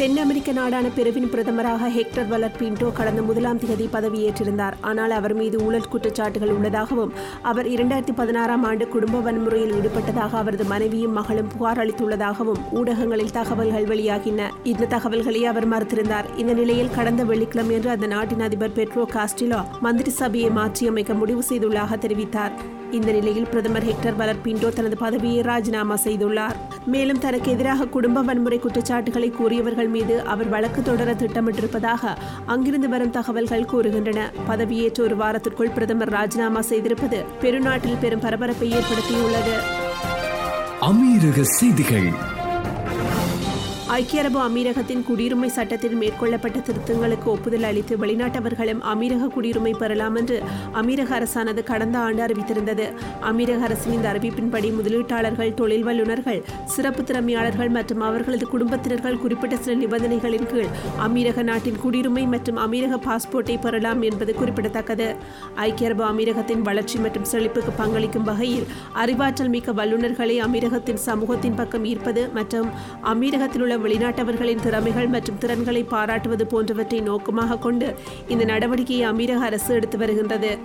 தென் அமெரிக்க நாடான பெருவின் பிரதமராக hectare வலர் Pinto கடந்த முதலாம் தேதி பதவியேற்றிருந்தார். ஆனால் அவர் மீது ஊழல் குற்றச்சாட்டுகள் உள்ளதாகவும் அவர் இரண்டாயிரத்தி பதினாறாம் ஆண்டு குடும்ப வன்முறையில் ஈடுபட்டதாக அவரது மனைவியும் மகளும் புகார் அளித்துள்ளதாகவும் ஊடகங்களில் தகவல்கள் வெளியாகின. இந்த தகவல்களை அவர் மறுத்திருந்தார். இந்த நிலையில் கடந்த வெள்ளிக்கிழமையன்று அந்த நாட்டின் அதிபர் பெட்ரோ காஸ்டிலோ மந்திரி சபையை மாற்றியமைக்க முடிவு செய்துள்ளதாக தெரிவித்தார். இந்த நிலையில் பிரதமர் ஹெக்டர் வலர் பின்டோ தனது பதவியை ராஜினாமா செய்துள்ளார். மேலும் தனக்கு எதிராக குடும்ப வன்முறை குற்றச்சாட்டுகளை கூறியவர்கள் மீது அவர் வழக்கு தொடர திட்டமிட்டிருப்பதாக அங்கிருந்து வரும் தகவல்கள் கூறுகின்றன. பதவியேற்ற ஒரு வாரத்திற்குள் பிரதமர் ராஜினாமா செய்திருப்பது பெருநாட்டில் பெரும் பரபரப்பை ஏற்படுத்தியுள்ளது. அமீரக செய்திகள். ஐக்கிய அரபு அமீரகத்தின் குடியுரிமை சட்டத்தில் மேற்கொள்ளப்பட்ட திருத்தங்களுக்கு ஒப்புதல் அளித்து வெளிநாட்டவர்களும் அமீரக குடியுரிமை பெறலாம் என்று அமீரக அரசானது கடந்த ஆண்டு அறிவித்திருந்தது. அமீரக அரசின் இந்த அறிவிப்பின்படி முதலீட்டாளர்கள் தொழில் வல்லுநர்கள் சிறப்பு திறமையாளர்கள் மற்றும் அவர்களது குடும்பத்தினர்கள் குறிப்பிட்ட சில நிபந்தனைகளின் கீழ் அமீரக நாட்டின் குடியுரிமை மற்றும் அமீரக பாஸ்போர்ட்டை பெறலாம் என்பது குறிப்பிடத்தக்கது. ஐக்கிய அரபு அமீரகத்தின் வளர்ச்சி மற்றும் செழிப்புக்கு பங்களிக்கும் வகையில் அறிவாற்றல் மிக்க வல்லுநர்களை அமீரகத்தின் சமூகத்தின் பக்கம் ஈர்ப்பது மற்றும் அமீரகத்தில் உள்ள வெளிநாட்டவர்களின் திறமைகள் மற்றும் திறன்களை பாராட்டுவது போன்றவற்றை நோக்கமாக கொண்டு இந்த நடவடிக்கையை அமீரக அரசு எடுத்து வருகின்றது.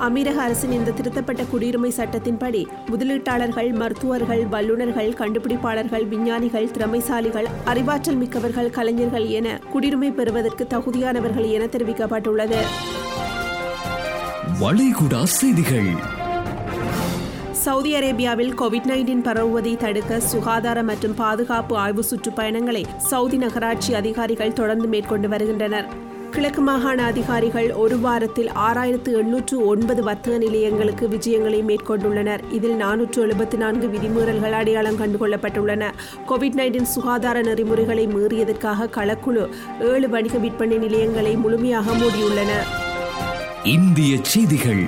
அமீரக அரசின் இந்த திருத்தப்பட்ட குடியுரிமை சட்டத்தின்படி முதலீட்டாளர்கள் மருத்துவர்கள் வல்லுநர்கள் கண்டுபிடிப்பாளர்கள் விஞ்ஞானிகள் திறமைசாலிகள் அறிவாற்றல் மிக்கவர்கள் கலைஞர்கள் என குடியுரிமை பெறுவதற்கு தகுதியானவர்கள் என தெரிவிக்கப்பட்டுள்ளது. வளைகுடா செய்திகள். சவுதி அரேபியாவில் கோவிட் நைன்டீன் பரவுவதை தடுக்க சுகாதார மற்றும் பாதுகாப்பு ஆய்வு சுற்றுப்பயணங்களை சவுதி நகராட்சி அதிகாரிகள் தொடர்ந்து மேற்கொண்டு வருகின்றனர். கிழக்கு மாகாண அதிகாரிகள் ஒரு வாரத்தில் ஆறாயிரத்து எண்ணூற்று ஒன்பது வர்த்தக நிலையங்களுக்கு விஜயங்களை மேற்கொண்டுள்ளனர். இதில் நானூற்று எழுபத்தி நான்கு விதிமீறல்கள் அடையாளம் கண்டுகொள்ளப்பட்டுள்ளன. கோவிட் நைன்டீன் சுகாதார நெறிமுறைகளை மீறியதற்காக களக்குழு ஏழு வணிக விற்பனை நிலையங்களை முழுமையாக மூடியுள்ளன. இந்திய செய்திகள்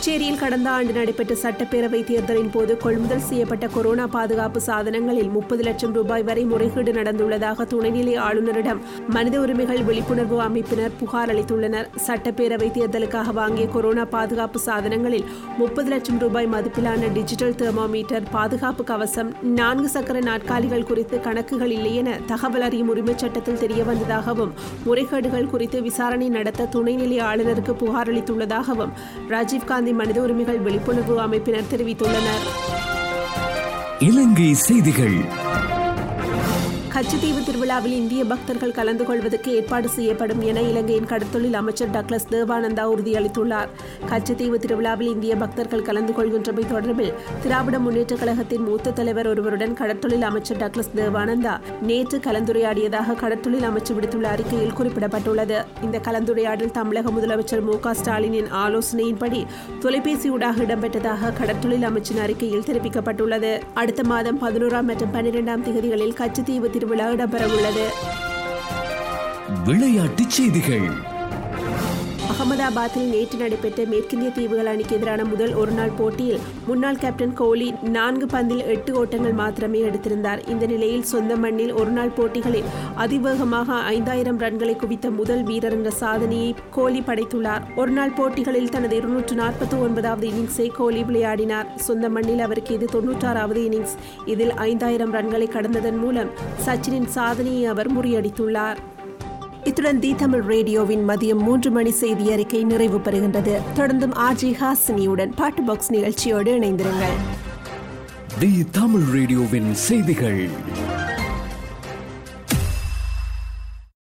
புதுச்சேரியில் கடந்த ஆண்டு நடைபெற்ற சட்டப்பேரவை தேர்தலின் போது கொள்முதல் செய்யப்பட்ட கொரோனா பாதுகாப்பு சாதனங்களில் முப்பது லட்சம் ரூபாய் வரை முறைகேடு நடந்துள்ளதாக துணைநிலை ஆளுநரிடம் மனித உரிமைகள் விழிப்புணர்வு அமைப்பினர் புகார் அளித்துள்ளனர். சட்டப்பேரவை தேர்தலுக்காக வாங்கிய கொரோனா பாதுகாப்பு சாதனங்களில் முப்பது லட்சம் ரூபாய் மதிப்பிலான டிஜிட்டல் தெர்மோமீட்டர் பாதுகாப்பு கவசம் நான்கு சக்கர நாற்காலிகள் குறித்து கணக்குகள் இல்லை என தகவல் அறியும் உரிமைச் சட்டத்தில் தெரியவந்ததாகவும் முறைகேடுகள் குறித்து விசாரணை நடத்த துணைநிலை ஆளுநருக்கு புகார் அளித்துள்ளதாகவும் ராஜீவ் காந்தி மனித உரிமைகள் விழிப்புணர்வு அமைப்பினர் தெரிவித்துள்ளனர். இலங்கை செய்திகள். கச்சத்தீவு திருவிழாவில் இந்திய பக்தர்கள் கலந்து கொள்வதற்கு ஏற்பாடு செய்யப்படும் என இலங்கையின் கடற்தொழில் அமைச்சர் டக்ளஸ் தேவானந்தா உறுதியளித்துள்ளார். கச்சத்தீவு திருவிழாவில் இந்திய பக்தர்கள் கலந்து கொள்கின்றமை தொடர்பில் திராவிட முன்னேற்றக் கழகத்தின் மூத்த தலைவர் ஒருவருடன் கடற்தொழில் அமைச்சர் டக்ளஸ் தேவானந்தா நேற்று கலந்துரையாடியதாக கடற்தொழில் அமைச்சர் விடுத்துள்ள அறிக்கையில் குறிப்பிடப்பட்டுள்ளது. இந்த கலந்துரையாடல் தமிழக முதலமைச்சர் மு ஸ்டாலினின் ஆலோசனையின்படி தொலைபேசியூடாக இடம்பெற்றதாக கடற்தொழில் அமைச்சின் அறிக்கையில் தெரிவிக்கப்பட்டுள்ளது. அடுத்த மாதம் பதினோராம் மற்றும் பன்னிரெண்டாம் தேதிகளில் கச்சத்தீவு திருவிழா இடம்பெறவுள்ளது. விளையாட்டுச் செய்திகள். அகமதாபாத்தில் நேற்று நடைபெற்ற மேற்கிந்திய தீவுகள் அணிக்கு எதிரான முதல் ஒருநாள் போட்டியில் முன்னாள் கேப்டன் கோலி நான்கு பந்தில் எட்டு ஓட்டங்கள் மாத்திரமே எடுத்திருந்தார். இந்த நிலையில் சொந்த மண்ணில் ஒருநாள் போட்டிகளில் அதிவேகமாக ஐந்தாயிரம் ரன்களை குவித்த முதல் வீரர் என்ற சாதனையை கோலி படைத்துள்ளார். ஒருநாள் போட்டிகளில் தனது இருநூற்று நாற்பத்தி ஒன்பதாவது இன்னிங்ஸை கோலி விளையாடினார். சொந்த மண்ணில் அவருக்கு இது தொன்னூற்றாறாவது இன்னிங்ஸ். இதில் ஐந்தாயிரம் ரன்களை கடந்ததன் மூலம் சச்சினின் சாதனையை அவர் முறியடித்துள்ளார். இத்துடன் தி தமிழ் ரேடியோவின் மதியம் மூன்று மணி செய்தி அறிக்கை நிறைவு பெறுகின்றது. தொடர்ந்தும் ஆர்ஜி ஹாசினியுடன் பாட்டு பாக்ஸ் நிகழ்ச்சியோடு இணைந்திருங்கள். தி தமிழ் ரேடியோவின் செய்திகள்.